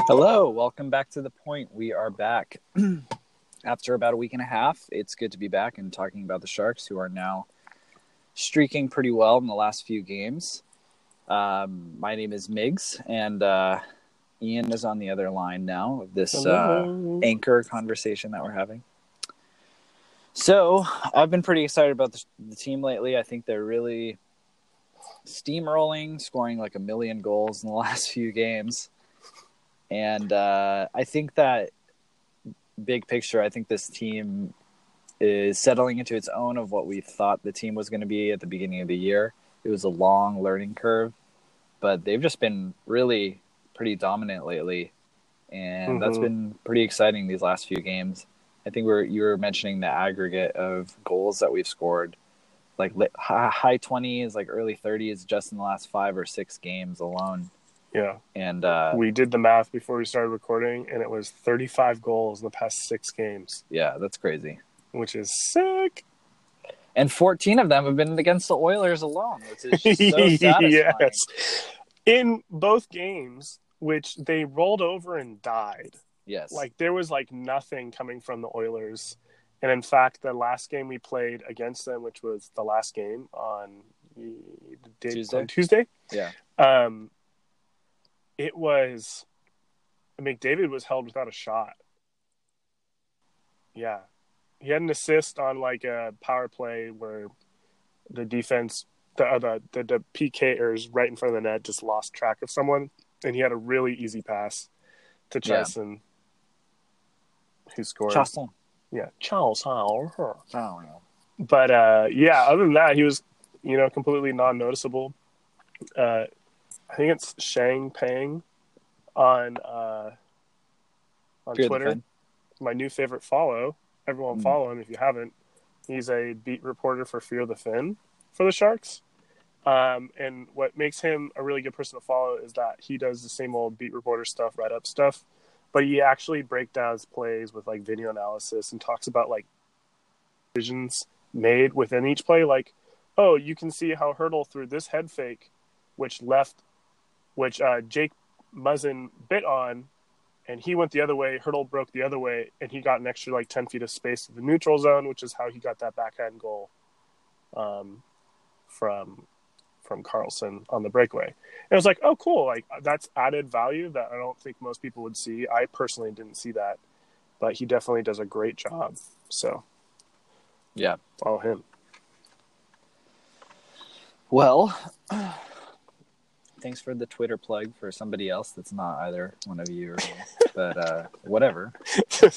Hello, welcome back to the point. We are back after about a week and a half. It's good to be back and talking about the Sharks, who are now streaking pretty well in the last few games. Um, my name is Miggs, and uh, Ian is on the other line now of this uh, anchor conversation that we're having. So I've been pretty excited about the, the team lately. I think they're really steamrolling, scoring like a million goals in the last few games. And uh, I think that big picture, I think this team is settling into its own of what we thought the team was going to be at the beginning of the year. It was a long learning curve, but they've just been really pretty dominant lately, and mm-hmm. that's been pretty exciting these last few games. I think we're you were mentioning the aggregate of goals that we've scored, like high twenties, like early thirties, just in the last five or six games alone. Yeah. And uh, we did the math before we started recording, and it was 35 goals in the past six games. Yeah, that's crazy. Which is sick. And 14 of them have been against the Oilers alone, which is so satisfying. yes. In both games, which they rolled over and died. Yes. Like there was like nothing coming from the Oilers. And in fact, the last game we played against them, which was the last game on Tuesday, on Tuesday yeah, um, it was McDavid was held without a shot. Yeah. He had an assist on like a power play where the defense the uh, the, the, the PKers right in front of the net just lost track of someone and he had a really easy pass to Chiasson yeah. who scored. Chiasson. Yeah, Charles I don't know. But uh, yeah, other than that, he was, you know, completely non-noticeable. Uh, I think it's Sheng Peng on uh, on Fear Twitter. My new favorite follow. Everyone mm. follow him if you haven't. He's a beat reporter for Fear the Fin for the Sharks. Um, and what makes him a really good person to follow is that he does the same old beat reporter stuff, write up stuff, but he actually breaks down plays with like video analysis and talks about like decisions made within each play. Like, oh, you can see how Hertl threw this head fake, which left which uh, Jake Muzzin bit on, and he went the other way. Hertl broke the other way, and he got an extra like ten feet of space to the neutral zone, which is how he got that backhand goal um, from from Karlsson on the breakaway. And it was like, oh, cool! Like that's added value that I don't think most people would see. I personally didn't see that, but he definitely does a great job. So, yeah, follow him. Well, thanks for the Twitter plug for somebody else that's not either one of you, or but uh, whatever. so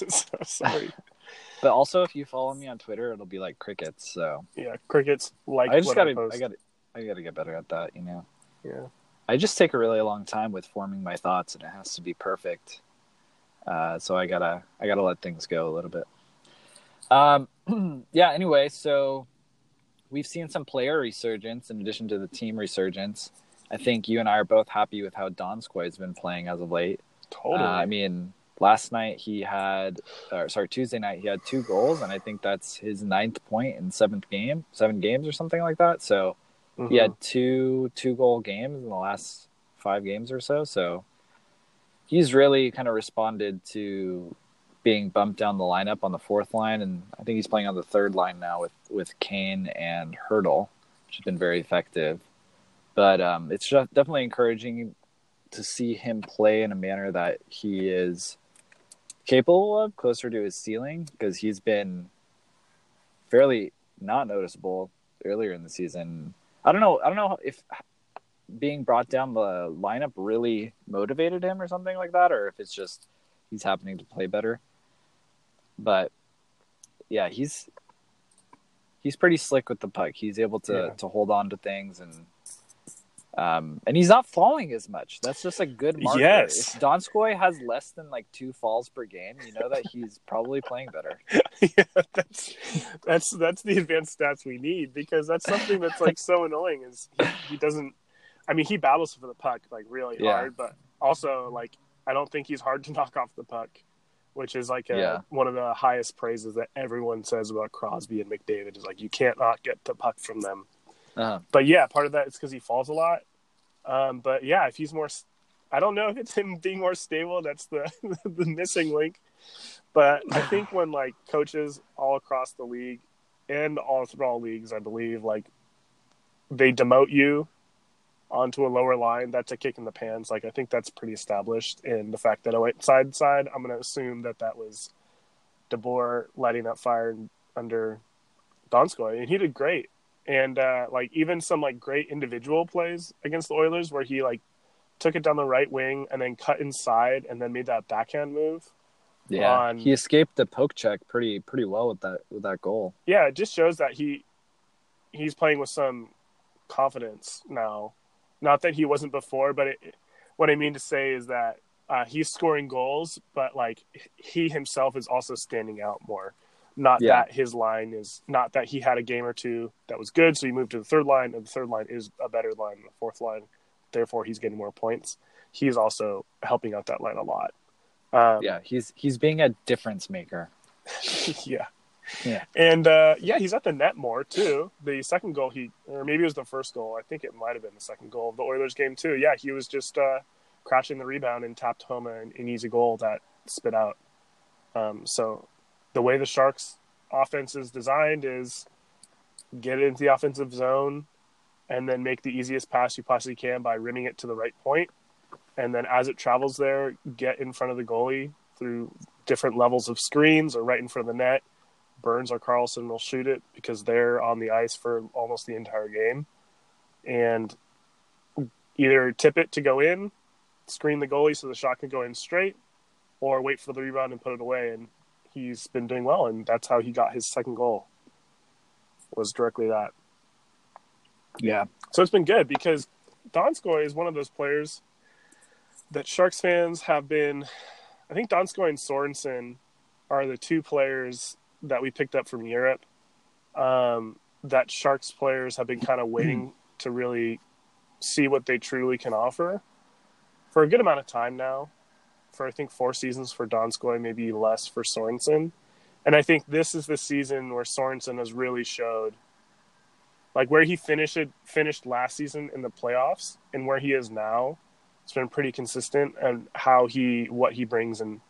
sorry. but also, if you follow me on Twitter, it'll be like crickets. So yeah, crickets. Like I just gotta, I, I gotta, I gotta get better at that. You know. Yeah. I just take a really long time with forming my thoughts, and it has to be perfect. Uh, so I gotta, I gotta let things go a little bit. Um, yeah. Anyway, so we've seen some player resurgence in addition to the team resurgence. I think you and I are both happy with how Donskoy has been playing as of late. Totally. Uh, I mean, last night he had, or sorry, Tuesday night he had two goals, and I think that's his ninth point in seventh game, seven games or something like that. So mm-hmm. he had mm-hmm. two two goal games in the last five games or so. So he's really kind of responded to being bumped down the lineup on the fourth line, and I think he's playing on the third line now with with Kane and Hertl, which has been very effective. But um, it's definitely encouraging to see him play in a manner that he is capable of, closer to his ceiling, because he's been fairly not noticeable earlier in the season. I don't know. I don't know if being brought down the lineup really motivated him or something like that, or if it's just he's happening to play better. But yeah, he's he's pretty slick with the puck. He's able to yeah. to hold on to things and um, and he's not falling as much. That's just a good marker. Yes. If Donskoy has less than like two falls per game, you know that he's probably playing better. yeah, that's that's that's the advanced stats we need because that's something that's like so annoying is he, he doesn't I mean he battles for the puck like really yeah. hard, but also like I don't think he's hard to knock off the puck, which is like a, yeah. one of the highest praises that everyone says about Crosby and McDavid is like you can't not get the puck from them. Uh-huh. But yeah, part of that is because he falls a lot. Um, but yeah, if he's more, I don't know if it's him being more stable. That's the the missing link. But I think when like coaches all across the league and all through all leagues, I believe, like they demote you onto a lower line, that's a kick in the pants. Like I think that's pretty established. in the fact that I went side side, I'm going to assume that that was DeBoer lighting that fire under Donskoy, and he did great. And uh, like even some like great individual plays against the Oilers where he like took it down the right wing and then cut inside and then made that backhand move. Yeah, on... he escaped the poke check pretty pretty well with that with that goal. Yeah, it just shows that he he's playing with some confidence now. Not that he wasn't before, but it, what I mean to say is that uh, he's scoring goals, but like he himself is also standing out more. Not yeah. that his line is not that he had a game or two that was good, so he moved to the third line, and the third line is a better line than the fourth line. Therefore, he's getting more points. He's also helping out that line a lot. Um, yeah, he's he's being a difference maker. yeah, yeah, and uh, yeah, he's at the net more too. The second goal, he or maybe it was the first goal. I think it might have been the second goal of the Oilers game too. Yeah, he was just uh, crashing the rebound and tapped home an, an easy goal that spit out. Um, so the way the Sharks offense is designed is get into the offensive zone and then make the easiest pass you possibly can by rimming it to the right point. And then as it travels there, get in front of the goalie through different levels of screens or right in front of the net. Burns or Karlsson will shoot it because they're on the ice for almost the entire game. And either tip it to go in, screen the goalie so the shot can go in straight, or wait for the rebound and put it away. And he's been doing well, and that's how he got his second goal. Was directly that. Yeah. So it's been good because Donskoy is one of those players that Sharks fans have been. I think Donskoy and Sorensen are the two players that we picked up from Europe um, that Sharks players have been kind of waiting to really see what they truly can offer for a good amount of time now for I think four seasons for Donskoy, maybe less for Sorensen. And I think this is the season where Sorensen has really showed like where he finished finished last season in the playoffs and where he is now. It's been pretty consistent and how he what he brings and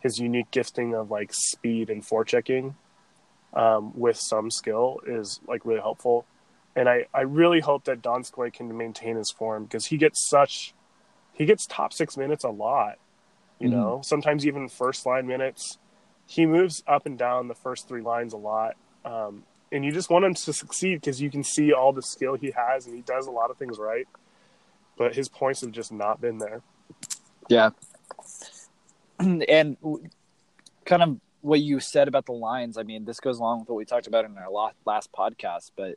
his unique gifting of like speed and forechecking um, with some skill is like really helpful. And I, I really hope that Donskoy can maintain his form because he gets such he gets top six minutes a lot you mm-hmm. know, sometimes even first line minutes. He moves up and down the first three lines a lot. Um, and you just want him to succeed because you can see all the skill he has and he does a lot of things right. But his points have just not been there. Yeah. And kind of what you said about the lines, I mean, this goes along with what we talked about in our last podcast, but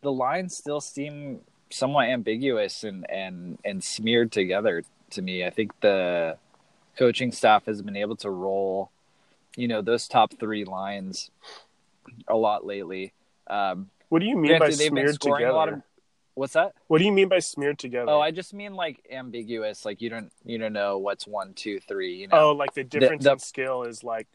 the lines still seem somewhat ambiguous and, and, and smeared together to me. I think the coaching staff has been able to roll, you know, those top three lines a lot lately. Um, what do you mean by smeared together? Of, what's that? What do you mean by smeared together? Oh, I just mean like ambiguous. Like you don't you don't know what's one, two, three. You know? Oh, like the difference the, the, in skill is like.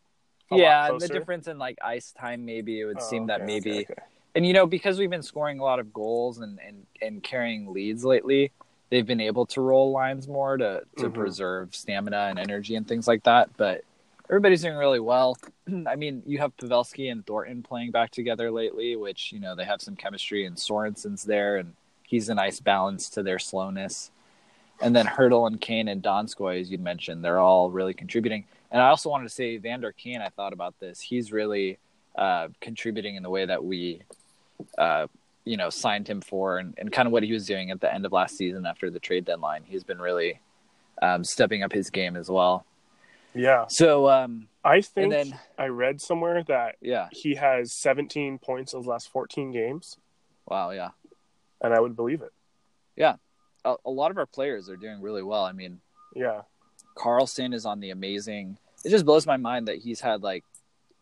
yeah, the difference in like ice time. Maybe it would oh, seem okay, that maybe. Okay, okay. And you know, because we've been scoring a lot of goals and, and, and carrying leads lately, they've been able to roll lines more to to mm-hmm. preserve stamina and energy and things like that. But everybody's doing really well. I mean, you have Pavelski and Thornton playing back together lately, which you know they have some chemistry, and Sorensen's there, and he's a nice balance to their slowness. And then Hertl and Kane and Donskoy, as you mentioned, they're all really contributing. And I also wanted to say Vander Kane. I thought about this. He's really uh, contributing in the way that we uh, you know signed him for and, and kind of what he was doing at the end of last season after the trade deadline. He's been really um, stepping up his game as well. Yeah. So um, i think then, i read somewhere that yeah. he has 17 points in his last 14 games. Wow yeah. And i would believe it. Yeah. A, a lot of our players are doing really well. I mean yeah. Karlsson is on the amazing it just blows my mind that he's had like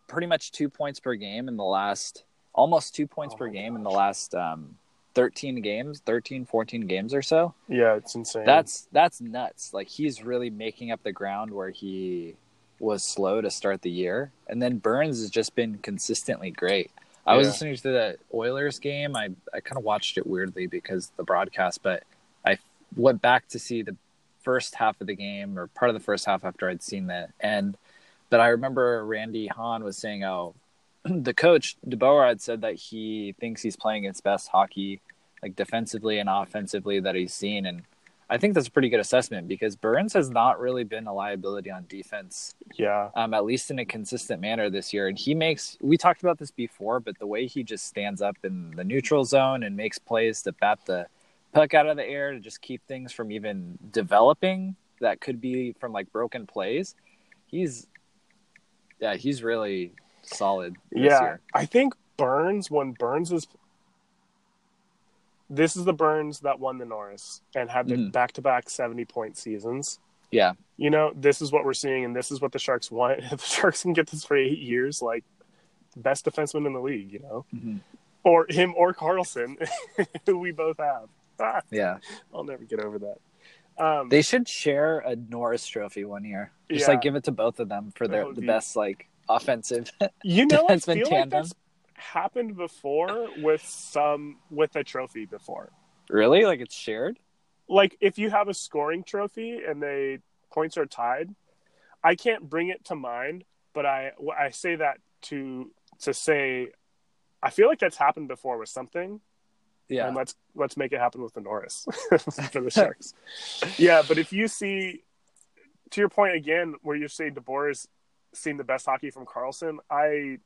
pretty much two points per game in the last almost two points oh per game in the last um, 13 games 13 14 games or so. Yeah it's insane. That's that's nuts. Like he's really making up the ground where he was slow to start the year. And then burns has just been consistently great. I yeah. was listening to the oilers game. I, I kind of watched it weirdly because the broadcast but i went back to see the first half of the game or part of the first half after I'd seen the end. But I remember Randy Hahn was saying, "Oh, the coach DeBoer had said that he thinks he's playing his best hockey, like defensively and offensively that he's seen." And I think that's a pretty good assessment because Burns has not really been a liability on defense. Yeah. Um, at least in a consistent manner this year. And he makes, we talked about this before, but the way he just stands up in the neutral zone and makes plays to bat the puck out of the air to just keep things from even developing that could be from like broken plays. He's, yeah, he's really solid. yeah. Year. I think Burns, when Burns was this is the Burns that won the Norris and had the Mhm. back to back 70 point seasons. Yeah. You know, this is what we're seeing, and this is what the Sharks want. If the Sharks can get this for eight years, like, best defenseman in the league, you know? Mm-hmm. Or him or Karlsson, who we both have. Ah, Yeah. I'll never get over that. Um, They should share a Norris trophy one year. Just Yeah. like give it to both of them for their the be- best like offensive. you know, I feel like that's happened before with some, with a trophy before. really? Like it's shared? like if you have a scoring trophy and they points are tied, I can't bring it to mind, but I I say that to to say I feel like that's happened before with something, Yeah. and let's let's make it happen with the Norris for the Sharks. yeah, but if you see, to your point again, where you say DeBoer's seen the best hockey from Karlsson, I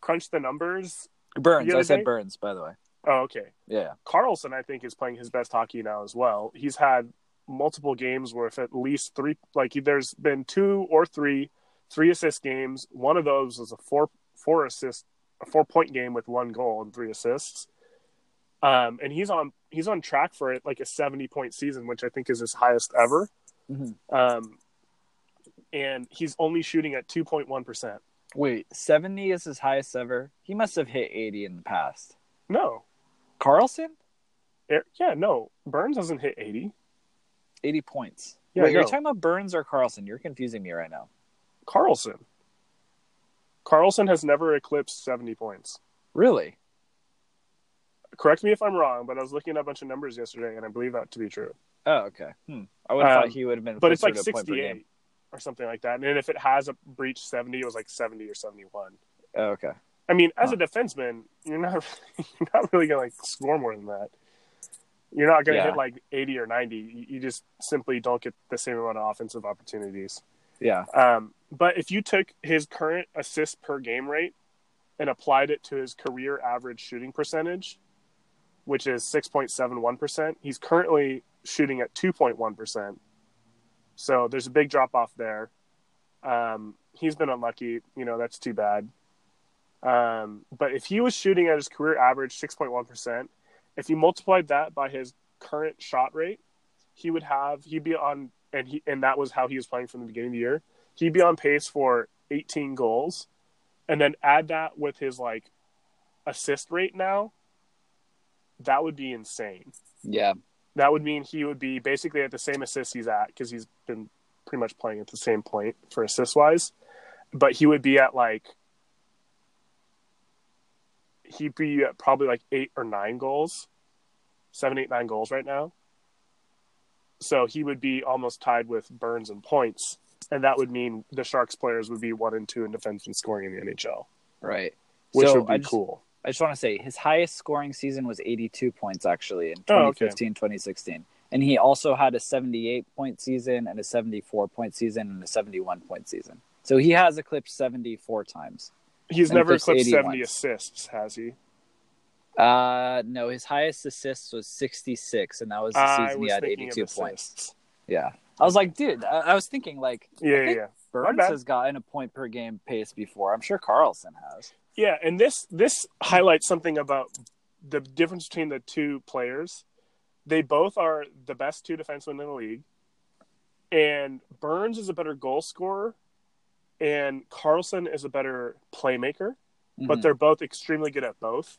crunched the numbers. Burns. the I said day- Burns, by the way. Oh, okay. Yeah. Karlsson, I think, is playing his best hockey now as well. He's had multiple games with at least three, like there's been two or three, three assist games. One of those was a four four assist, a four point game with one goal and three assists. Um, and he's on he's on track for it like a seventy point season, which I think is his highest ever. Mhm. Um, and he's only shooting at two point one percent. Wait, 70 is his highest ever. He must have hit 80 in the past. No, Karlsson? Er- yeah, no. Burns doesn't hit eighty. 80 points. Yeah, Wait, you're talking about Burns or Karlsson? You're confusing me right now. Karlsson. Karlsson has never eclipsed 70 points. Really? Correct me if I'm wrong, but I was looking at a bunch of numbers yesterday, and I believe that to be true. Oh, okay. Hmm. I would have Um, thought he would have been But it's like to a point 68 or something like that. And then if it has a breach 70, it was like 70 or 71. Oh, okay. I mean, as Huh. a defenseman, you're not you're not really gonna like score more than that. You're not gonna Yeah. hit like 80 or 90. You you just simply don't get the same amount of offensive opportunities. Yeah. Um, but if you took his current assist per game rate and applied it to his career average shooting percentage, which is 6.71%, he's currently shooting at 2.1%. So there's a big drop off there. Um, he's been unlucky. You know, that's too bad. Um, but if he was shooting at his career average 6.1%, if you multiplied that by his current shot rate, he would have, he'd be on, and he, and that was how he was playing from the beginning of the year. He'd be on pace for 18 goals. And then add that with his like assist rate now, that would be insane. Yeah. That would mean he would be basically at the same assist he's at because he's been pretty much playing at the same point for assist wise. But he would be at like he'd be at probably like eight or nine goals, seven, eight, nine goals right now. So he would be almost tied with Burns and points, and that would mean the Sharks players would be one and two in defense and scoring in the NHL, Right. which So would be just- cool. I just want to say his highest scoring season was 82 points actually in Oh, okay. 2015, 2016. And he also had a 78 point season and a 74 point season and a 71 point season. So he has eclipsed 74 times. He's never eclipsed eclipsed 80 seventy once. assists, has he? Uh no, his highest assists was 66 and that was the season was he had 82 points. Yeah. I was like, dude, I, I was thinking like Yeah, yeah, think- yeah. Burns has gotten a point per game pace before. I'm sure Karlsson has. Yeah, and this this highlights something about the difference between the two players. They both are the best two defensemen in the league, and Burns is a better goal scorer, and Karlsson is a better playmaker. But Mhm. they're both extremely good at both,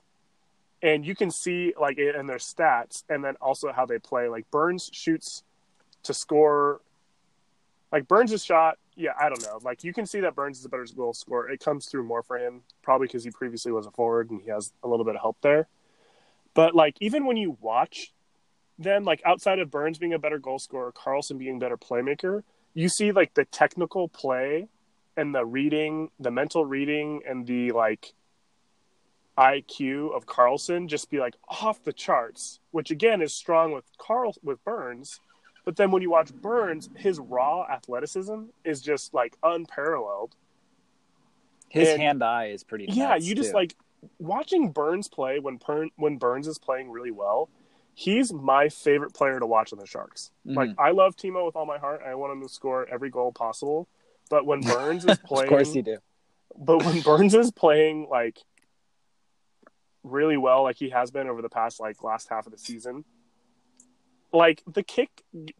and you can see like it in their stats, and then also how they play. Like Burns shoots to score. Like Burns' shot, yeah, I don't know. Like you can see that Burns is a better goal scorer. It comes through more for him, probably because he previously was a forward and he has a little bit of help there. But like even when you watch then like outside of Burns being a better goal scorer, Karlsson being better playmaker, you see like the technical play and the reading, the mental reading, and the like IQ of Karlsson just be like off the charts, which again is strong with Carl with Burns. But then when you watch Burns, his raw athleticism is just like unparalleled. His hand eye is pretty. Yeah, you just like watching Burns play when when Burns is playing really well. He's my favorite player to watch on the Sharks. Mm-hmm. Like I love Timo with all my heart. I want him to score every goal possible. But when Burns is playing, of course you do. But when Burns is playing like really well, like he has been over the past like last half of the season, like the kick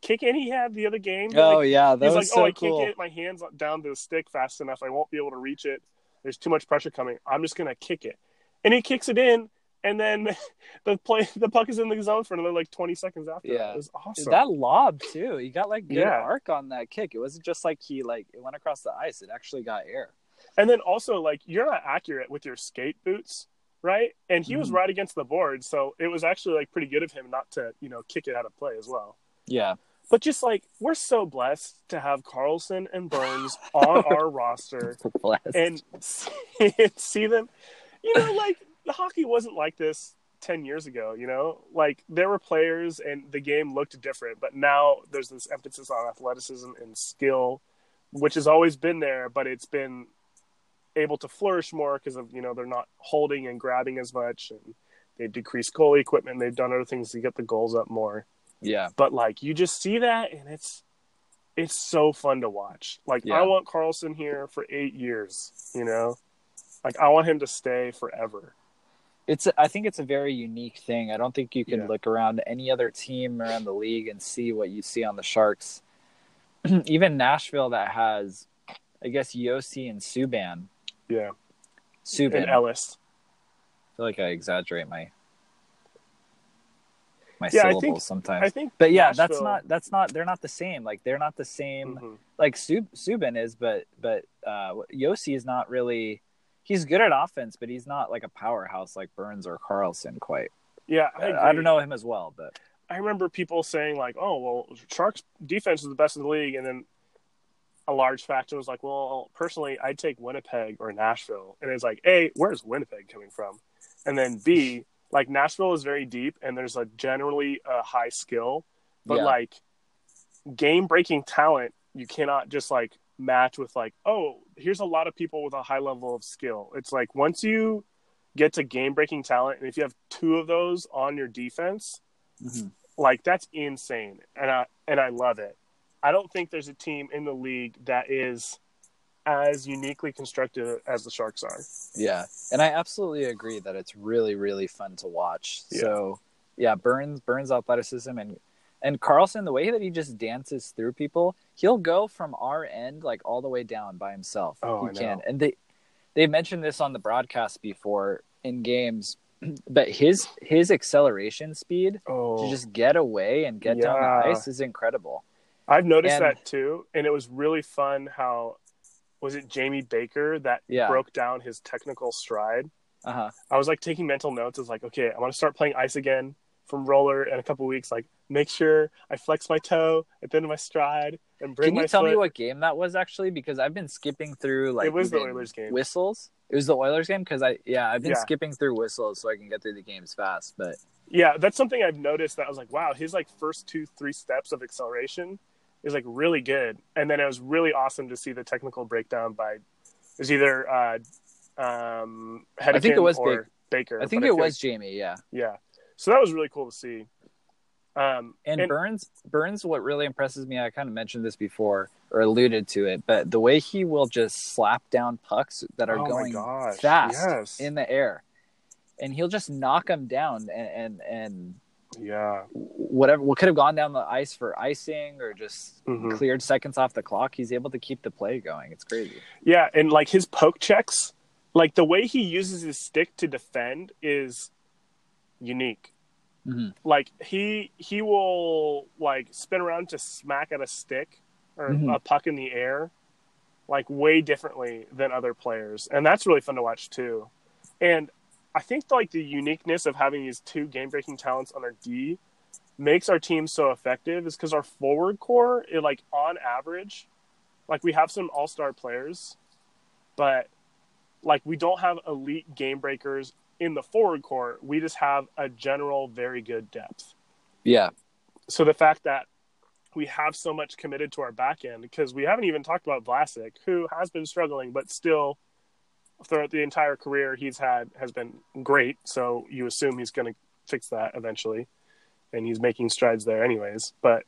kick in he had the other game. Oh like, yeah, that he's was like, so oh, I cool. can't get my hands down to the stick fast enough. I won't be able to reach it. There's too much pressure coming. I'm just gonna kick it, and he kicks it in, and then the play the puck is in the zone for another like 20 seconds after. Yeah, that. it was awesome. That lob too. He got like good yeah. arc on that kick. It wasn't just like he like it went across the ice. It actually got air. And then also like you're not accurate with your skate boots right? And he mm-hmm. was right against the board, so it was actually like pretty good of him not to, you know, kick it out of play as well. Yeah. But just like we're so blessed to have Karlsson and Burns on our roster and see them. You know, like the hockey wasn't like this 10 years ago, you know? Like there were players and the game looked different, but now there's this emphasis on athleticism and skill, which has always been there, but it's been able to flourish more because of you know they're not holding and grabbing as much and they've decreased goalie equipment. They've done other things to get the goals up more. Yeah. But like you just see that and it's it's so fun to watch. Like yeah. i want Karlsson here for eight years you know? Like i want him to stay forever. It's i think it's a very unique thing. I don't think you can yeah. look around any other team around the league and see what you see on the sharks. Even nashville that has i guess Josi and subban yeah. Subban. And Ellis. I feel like I exaggerate my my yeah, syllables I think, sometimes. I think but yeah, Nashville... that's not that's not they're not the same. Like they're not the same. Mm-hmm. Like Sub, Subban is, but but uh, Josi is not really. He's good at offense, but he's not like a powerhouse like Burns or Karlsson quite. Yeah, I, I don't know him as well, but I remember people saying like, "Oh, well, Sharks defense is the best in the league," and then a large factor was like, well, personally, I'd take Winnipeg or Nashville. And it's like, A, where's Winnipeg coming from? And then B, like Nashville is very deep and there's a generally a high skill, but yeah. like game breaking talent, you cannot just like match with like, oh, here's a lot of people with a high level of skill. It's like once you get to game breaking talent, and if you have two of those on your defense, mm-hmm. like that's insane. And I and I love it. I don't think there's a team in the league that is as uniquely constructed as the Sharks are. Yeah, and I absolutely agree that it's really really fun to watch. Yeah. So yeah, Burns Burns athleticism and and Karlsson the way that he just dances through people, he'll go from our end like all the way down by himself. Oh, he I can. And they they mentioned this on the broadcast before in games but his his acceleration speed oh. to just get away and get yeah. down the ice is incredible. I've noticed and, that too, and it was really fun how was it Jamie Baker that yeah. broke down his technical stride. Uh-huh. I was like taking mental notes. I was like, okay, I want to start playing ice again from roller in a couple weeks. Like, make sure I flex my toe at the end of my stride and bring. Can you tell foot. me what game that was actually? Because I've been skipping through like it was the Oilers game whistles. It was the Oilers game because I yeah I've been yeah. skipping through whistles so I can get through the games fast. But yeah, that's something I've noticed. That I was like, wow, his like first two three steps of acceleration is like really good. And then it was really awesome to see the technical breakdown by it was either uh, um, I think it was or Baker. I think it I was like, Jamie. Yeah, yeah. So that was really cool to see. Um, and, and, Burns, Burns, what really impresses me, I kind of mentioned this before or alluded to it, but the way he will just slap down pucks that are oh going gosh, fast yes. in the air, and he'll just knock them down and and, and yeah whatever what could have gone down the ice for icing or just mm-hmm. cleared seconds off the clock he's able to keep the play going it's crazy yeah and like his poke checks like the way he uses his stick to defend is unique mm-hmm. like he he will like spin around to smack at a stick or mm-hmm. a puck in the air like way differently than other players and that's really fun to watch too and I think like the uniqueness of having these two game breaking talents on our D makes our team so effective is because our forward core, it, like on average, like we have some all star players, but like we don't have elite game breakers in the forward core. We just have a general very good depth. Yeah. So the fact that we have so much committed to our back end because we haven't even talked about Vlasic, who has been struggling, but still throughout the entire career he's had has been great. So you assume he's going to fix that eventually, and he's making strides there anyways. But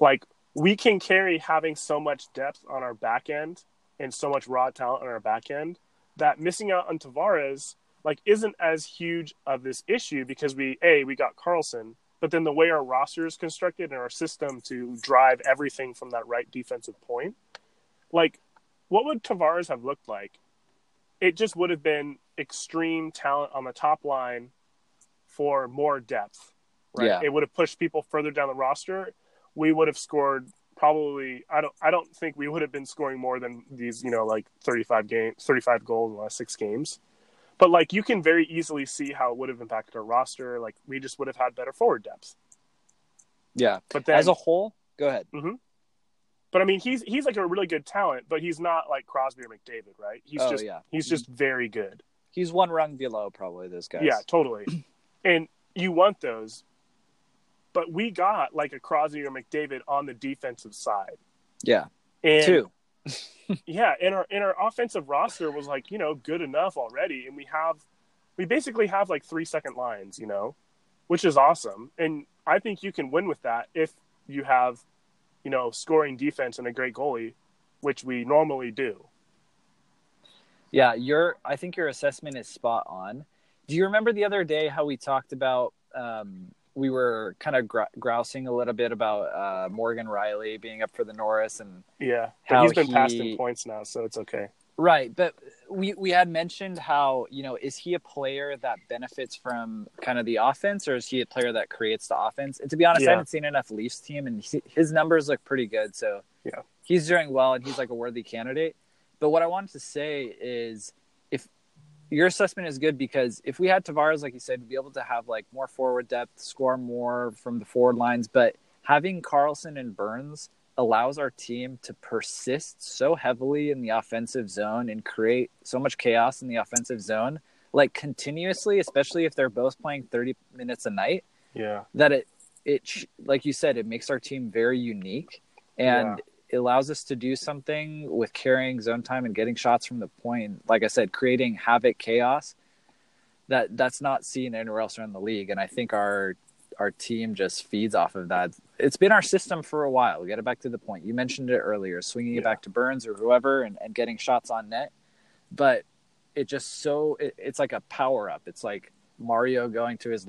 like we can carry having so much depth on our back end and so much raw talent on our back end that missing out on Tavares like isn't as huge of this issue because we a we got Karlsson, but then the way our roster is constructed and our system to drive everything from that right defensive point, like what would Tavares have looked like? It just would have been extreme talent on the top line for more depth. Right? Yeah. It would have pushed people further down the roster. We would have scored probably I don't I don't think we would have been scoring more than these, you know, like 35 games, 35 goals in the last 6 games. But like you can very easily see how it would have impacted our roster. Like we just would have had better forward depth. Yeah, but then, as a whole, go ahead. Mm-hmm. But I mean, he's he's like a really good talent, but he's not like Crosby or McDavid, right? He's oh, just yeah. he's just very good. He's one rung below probably this guy. Yeah, totally. and you want those, but we got like a Crosby or McDavid on the defensive side. Yeah, and two yeah, and our and our offensive roster was like you know good enough already, and we have we basically have like three second lines, you know, which is awesome, and I think you can win with that if you have you know scoring defense and a great goalie, which we normally do. Yeah, your I think your assessment is spot on. Do you remember the other day how we talked about um, we were kind of gr- grousing a little bit about uh, Morgan Rielly being up for the Norris and yeah, how he's been he... passed in points now, so it's okay. Right, but we we had mentioned how you know is he a player that benefits from kind of the offense, or is he a player that creates the offense? And to be honest, yeah. I haven't seen enough Leafs team, and he, his numbers look pretty good. So yeah, he's doing well, and he's like a worthy candidate. But what I wanted to say is if your assessment is good because if we had Tavares, like you said, we'd be able to have like more forward depth, score more from the forward lines. But having Karlsson and Burns allows our team to persist so heavily in the offensive zone and create so much chaos in the offensive zone, like continuously, especially if they're both playing 30 minutes a night. Yeah. That it, it, like you said, it makes our team very unique. And yeah it allows us to do something with carrying zone time and getting shots from the point. Like I said, creating havoc, chaos. That that's not seen anywhere else around the league, and I think our our team just feeds off of that. It's been our system for a while. We get it back to the point. You mentioned it earlier, swinging yeah. it back to Burns or whoever, and, and getting shots on net. But it just so it, it's like a power up. It's like Mario going to his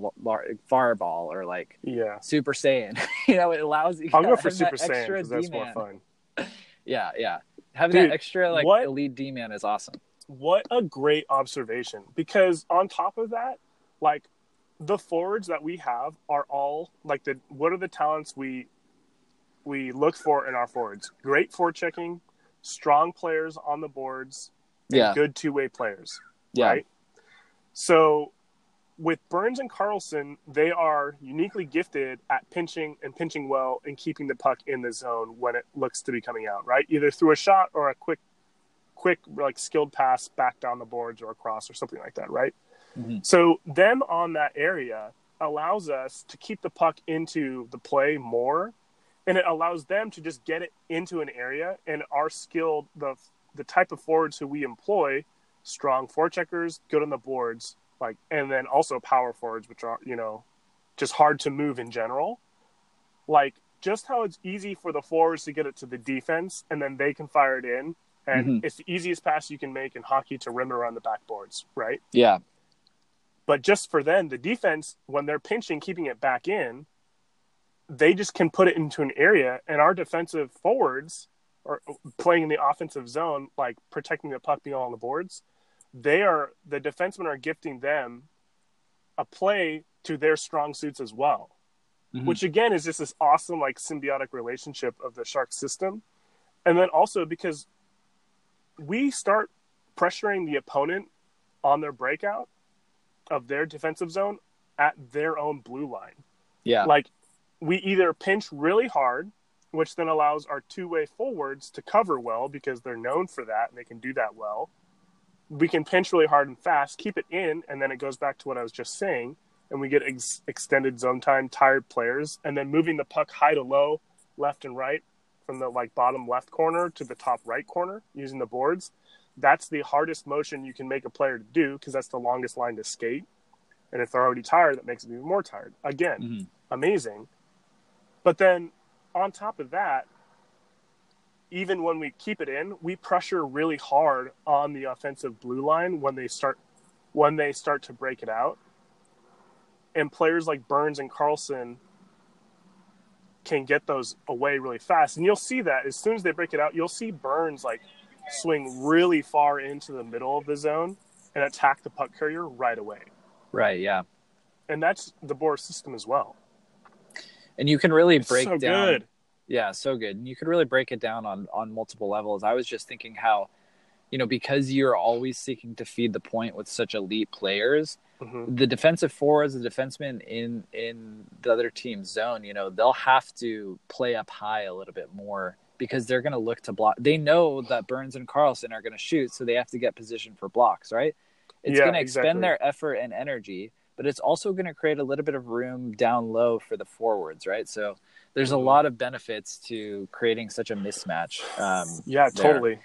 fireball or like yeah Super Saiyan. you know, it allows you. I'll go for Super Saiyan because that's more fun. Yeah, yeah. Having Dude, that extra like what, elite D man is awesome. What a great observation! Because on top of that, like the forwards that we have are all like the what are the talents we we look for in our forwards? Great forechecking, strong players on the boards, yeah, good two way players. Yeah. Right. So with Burns and Karlsson, they are uniquely gifted at pinching and pinching well and keeping the puck in the zone when it looks to be coming out, right? Either through a shot or a quick, quick, like skilled pass back down the boards or across or something like that, right? Mm-hmm. So, them on that area allows us to keep the puck into the play more and it allows them to just get it into an area and our skilled the the type of forwards who we employ strong forecheckers good on the boards like and then also power forwards which are you know just hard to move in general like just how it's easy for the forwards to get it to the defense and then they can fire it in and mm-hmm. it's the easiest pass you can make in hockey to rim it around the backboards right yeah but just for them the defense when they're pinching keeping it back in they just can put it into an area and our defensive forwards are playing in the offensive zone like protecting the puck being on the boards they are the defensemen are gifting them a play to their strong suits as well. Mm-hmm. Which again is just this awesome like symbiotic relationship of the shark system. And then also because we start pressuring the opponent on their breakout of their defensive zone at their own blue line. Yeah. Like we either pinch really hard, which then allows our two way forwards to cover well because they're known for that and they can do that well. We can pinch really hard and fast, keep it in, and then it goes back to what I was just saying. And we get ex- extended zone time, tired players, and then moving the puck high to low, left and right, from the like bottom left corner to the top right corner using the boards. That's the hardest motion you can make a player to do because that's the longest line to skate. And if they're already tired, that makes them even more tired. Again, mm-hmm. amazing. But then on top of that, even when we keep it in, we pressure really hard on the offensive blue line when they start when they start to break it out. And players like Burns and Karlsson can get those away really fast. And you'll see that as soon as they break it out, you'll see Burns like swing really far into the middle of the zone and attack the puck carrier right away. Right, yeah. And that's the Boris system as well and you can really break so down. Good. Yeah, so good. And you can really break it down on on multiple levels. I was just thinking how, you know, because you're always seeking to feed the point with such elite players, mm-hmm. the defensive forwards, the defensemen in in the other team's zone, you know, they'll have to play up high a little bit more because they're going to look to block. They know that Burns and Karlsson are going to shoot, so they have to get position for blocks, right? It's yeah, going to expend exactly. their effort and energy but it's also going to create a little bit of room down low for the forwards, right? So there's a mm-hmm. lot of benefits to creating such a mismatch. Um, yeah, there. totally.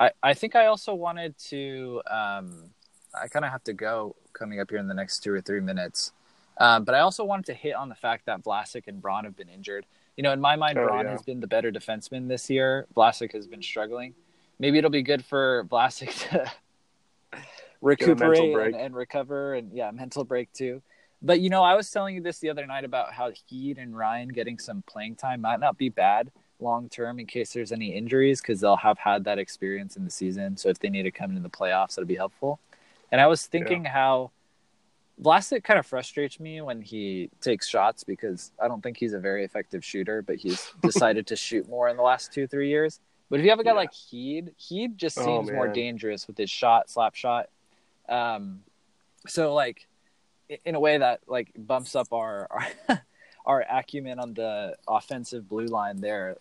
I, I think I also wanted to, um, I kind of have to go coming up here in the next two or three minutes. Um, but I also wanted to hit on the fact that Vlasic and Braun have been injured. You know, in my mind, oh, Braun yeah. has been the better defenseman this year. Vlasic has been struggling. Maybe it'll be good for Vlasic to recuperate and, and, recover and yeah mental break too but you know i was telling you this the other night about how heed and ryan getting some playing time might not be bad long term in case there's any injuries because they'll have had that experience in the season so if they need to come into the playoffs that'll be helpful and i was thinking yeah. how Vlasic kind of frustrates me when he takes shots because I don't think he's a very effective shooter, but he's decided to shoot more in the last two, three years. But if you have a guy yeah. like Heed, Heed just oh, seems oh, more dangerous with his shot, slap shot. Um, so like in a way that like bumps up our our, our acumen on the offensive blue line there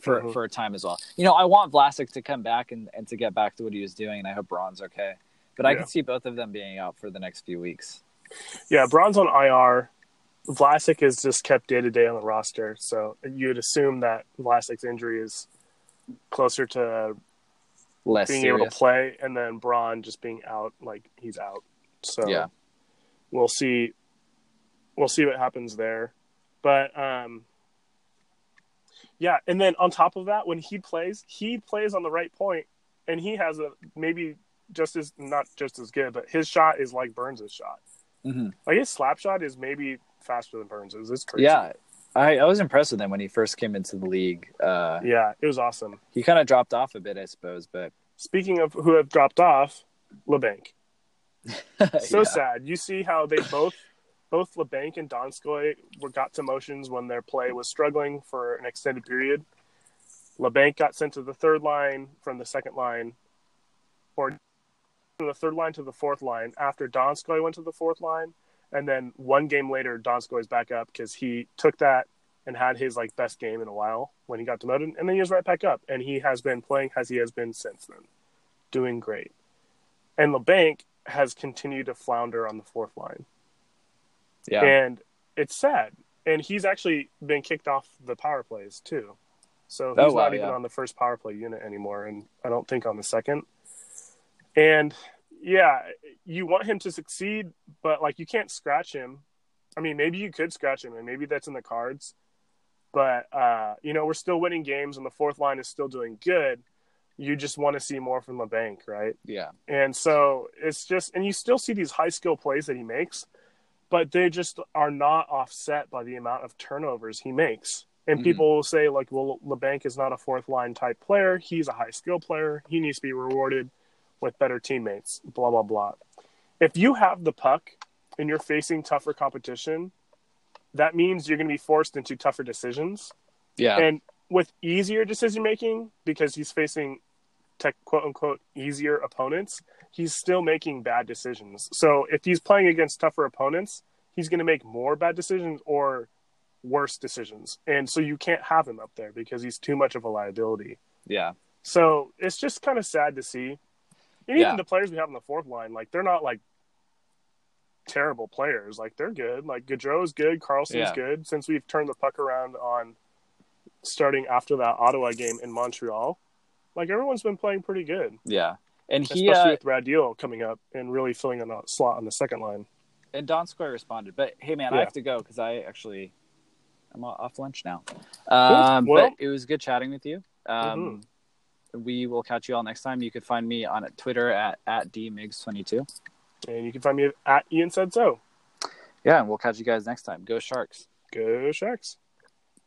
for mm-hmm. for a time as well. You know, I want Vlasic to come back and, and to get back to what he was doing, and I hope Braun's okay. But yeah. I can see both of them being out for the next few weeks. Yeah, Braun's on IR. Vlasic is just kept day to day on the roster, so you'd assume that Vlasic's injury is closer to less being serious. able to play, and then Braun just being out, like he's out. So yeah, we'll see. We'll see what happens there, but um, yeah. And then on top of that, when he plays, he plays on the right point, and he has a maybe just as not just as good, but his shot is like Burns's shot. Mm-hmm. Like his slap shot is maybe faster than Burns's. It's crazy. Yeah, I, I was impressed with him when he first came into the league. Uh, yeah, it was awesome. He kind of dropped off a bit, I suppose. But speaking of who have dropped off, Labanc. so yeah. sad. You see how they both, both Labanc and Donskoy were got to motions when their play was struggling for an extended period. Labanc got sent to the third line from the second line, or from the third line to the fourth line after Donskoy went to the fourth line and then one game later, Donskoy is back up because he took that and had his like best game in a while when he got demoted, and then he was right back up, and he has been playing as he has been since then, doing great. And Labanc has continued to flounder on the fourth line. Yeah, and it's sad. And he's actually been kicked off the power plays too, so oh, he's oh, wow, not even yeah. on the first power play unit anymore, and I don't think on the second. And yeah, you want him to succeed, but like you can't scratch him. I mean, maybe you could scratch him, and maybe that's in the cards. But uh, you know, we're still winning games, and the fourth line is still doing good. You just want to see more from Labanc, right? Yeah. And so it's just, and you still see these high skill plays that he makes, but they just are not offset by the amount of turnovers he makes. And mm-hmm. people will say, like, well, Labanc is not a fourth line type player. He's a high skill player. He needs to be rewarded with better teammates, blah, blah, blah. If you have the puck and you're facing tougher competition, that means you're going to be forced into tougher decisions. Yeah. And with easier decision making, because he's facing tech, quote unquote easier opponents, he's still making bad decisions. So if he's playing against tougher opponents, he's going to make more bad decisions or worse decisions, and so you can't have him up there because he's too much of a liability. Yeah. So it's just kind of sad to see. And Yeah. even the players we have on the fourth line, like they're not like terrible players. Like they're good. Like Gaudreau's good, Karlsson's Yeah. good. Since we've turned the puck around on starting after that Ottawa game in Montreal, like everyone's been playing pretty good. Yeah. And he Especially uh, with Radil coming up and really filling in a slot on the second line. and Donskoi responded. But hey, man, I have to go because I actually I'm off lunch now. Um, Well- but it was good chatting with you. Um, We will catch you all next time. You can find me on Twitter at at dmigs22. And you can find me at Ian Said So. Yeah, and we'll catch you guys next time. Go Sharks. Go Sharks.